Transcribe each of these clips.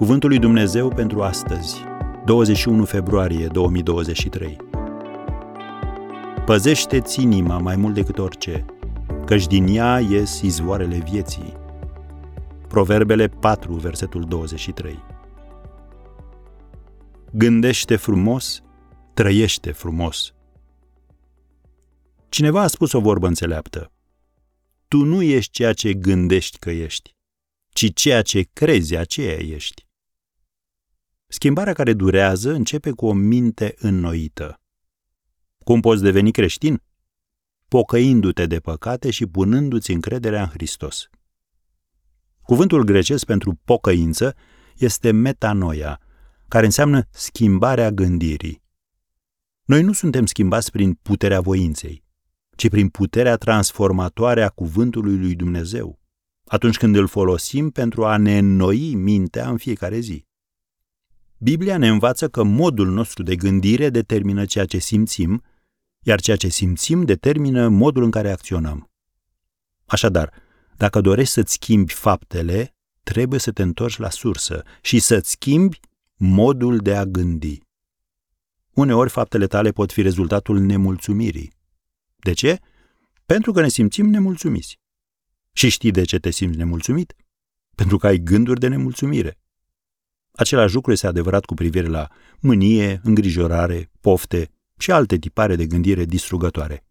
Cuvântul lui Dumnezeu pentru astăzi, 21 februarie 2023. Păzește-ți inima mai mult decât orice, căci din ea ies izvoarele vieții. Proverbele 4, versetul 23. Gândește frumos, trăiește frumos. Cineva a spus o vorbă înțeleaptă. Tu nu ești ceea ce gândești că ești, ci ceea ce crezi aceea ești. Schimbarea care durează începe cu o minte înnoită. Cum poți deveni creștin? Pocăindu-te de păcate și punându-ți încrederea în Hristos. Cuvântul grecesc pentru pocăință este metanoia, care înseamnă schimbarea gândirii. Noi nu suntem schimbați prin puterea voinței, ci prin puterea transformatoare a cuvântului lui Dumnezeu, atunci când îl folosim pentru a ne înnoi mintea în fiecare zi. Biblia ne învață că modul nostru de gândire determină ceea ce simțim, iar ceea ce simțim determină modul în care acționăm. Așadar, dacă dorești să-ți schimbi faptele, trebuie să te întorci la sursă și să-ți schimbi modul de a gândi. Uneori faptele tale pot fi rezultatul nemulțumirii. De ce? Pentru că ne simțim nemulțumiți. Și știi de ce te simți nemulțumit? Pentru că ai gânduri de nemulțumire. Același lucru este adevărat cu privire la mânie, îngrijorare, pofte și alte tipare de gândire distrugătoare.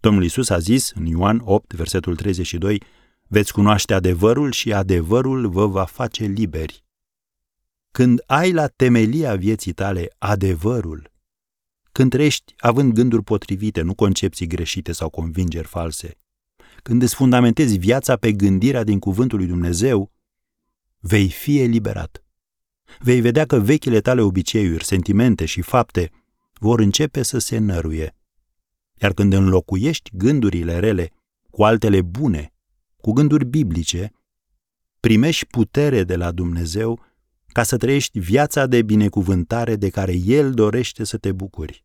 Domnul Isus a zis în Ioan 8, versetul 32, veți cunoaște adevărul și adevărul vă va face liberi. Când ai la temelia vieții tale adevărul, când trăiești având gânduri potrivite, nu concepții greșite sau convingeri false, când îți fundamentezi viața pe gândirea din cuvântul lui Dumnezeu, vei fi eliberat vei vedea că vechile tale obiceiuri, sentimente și fapte vor începe să se năruie. Iar când înlocuiești gândurile rele cu altele bune, cu gânduri biblice, primești putere de la Dumnezeu ca să trăiești viața de binecuvântare de care El dorește să te bucuri.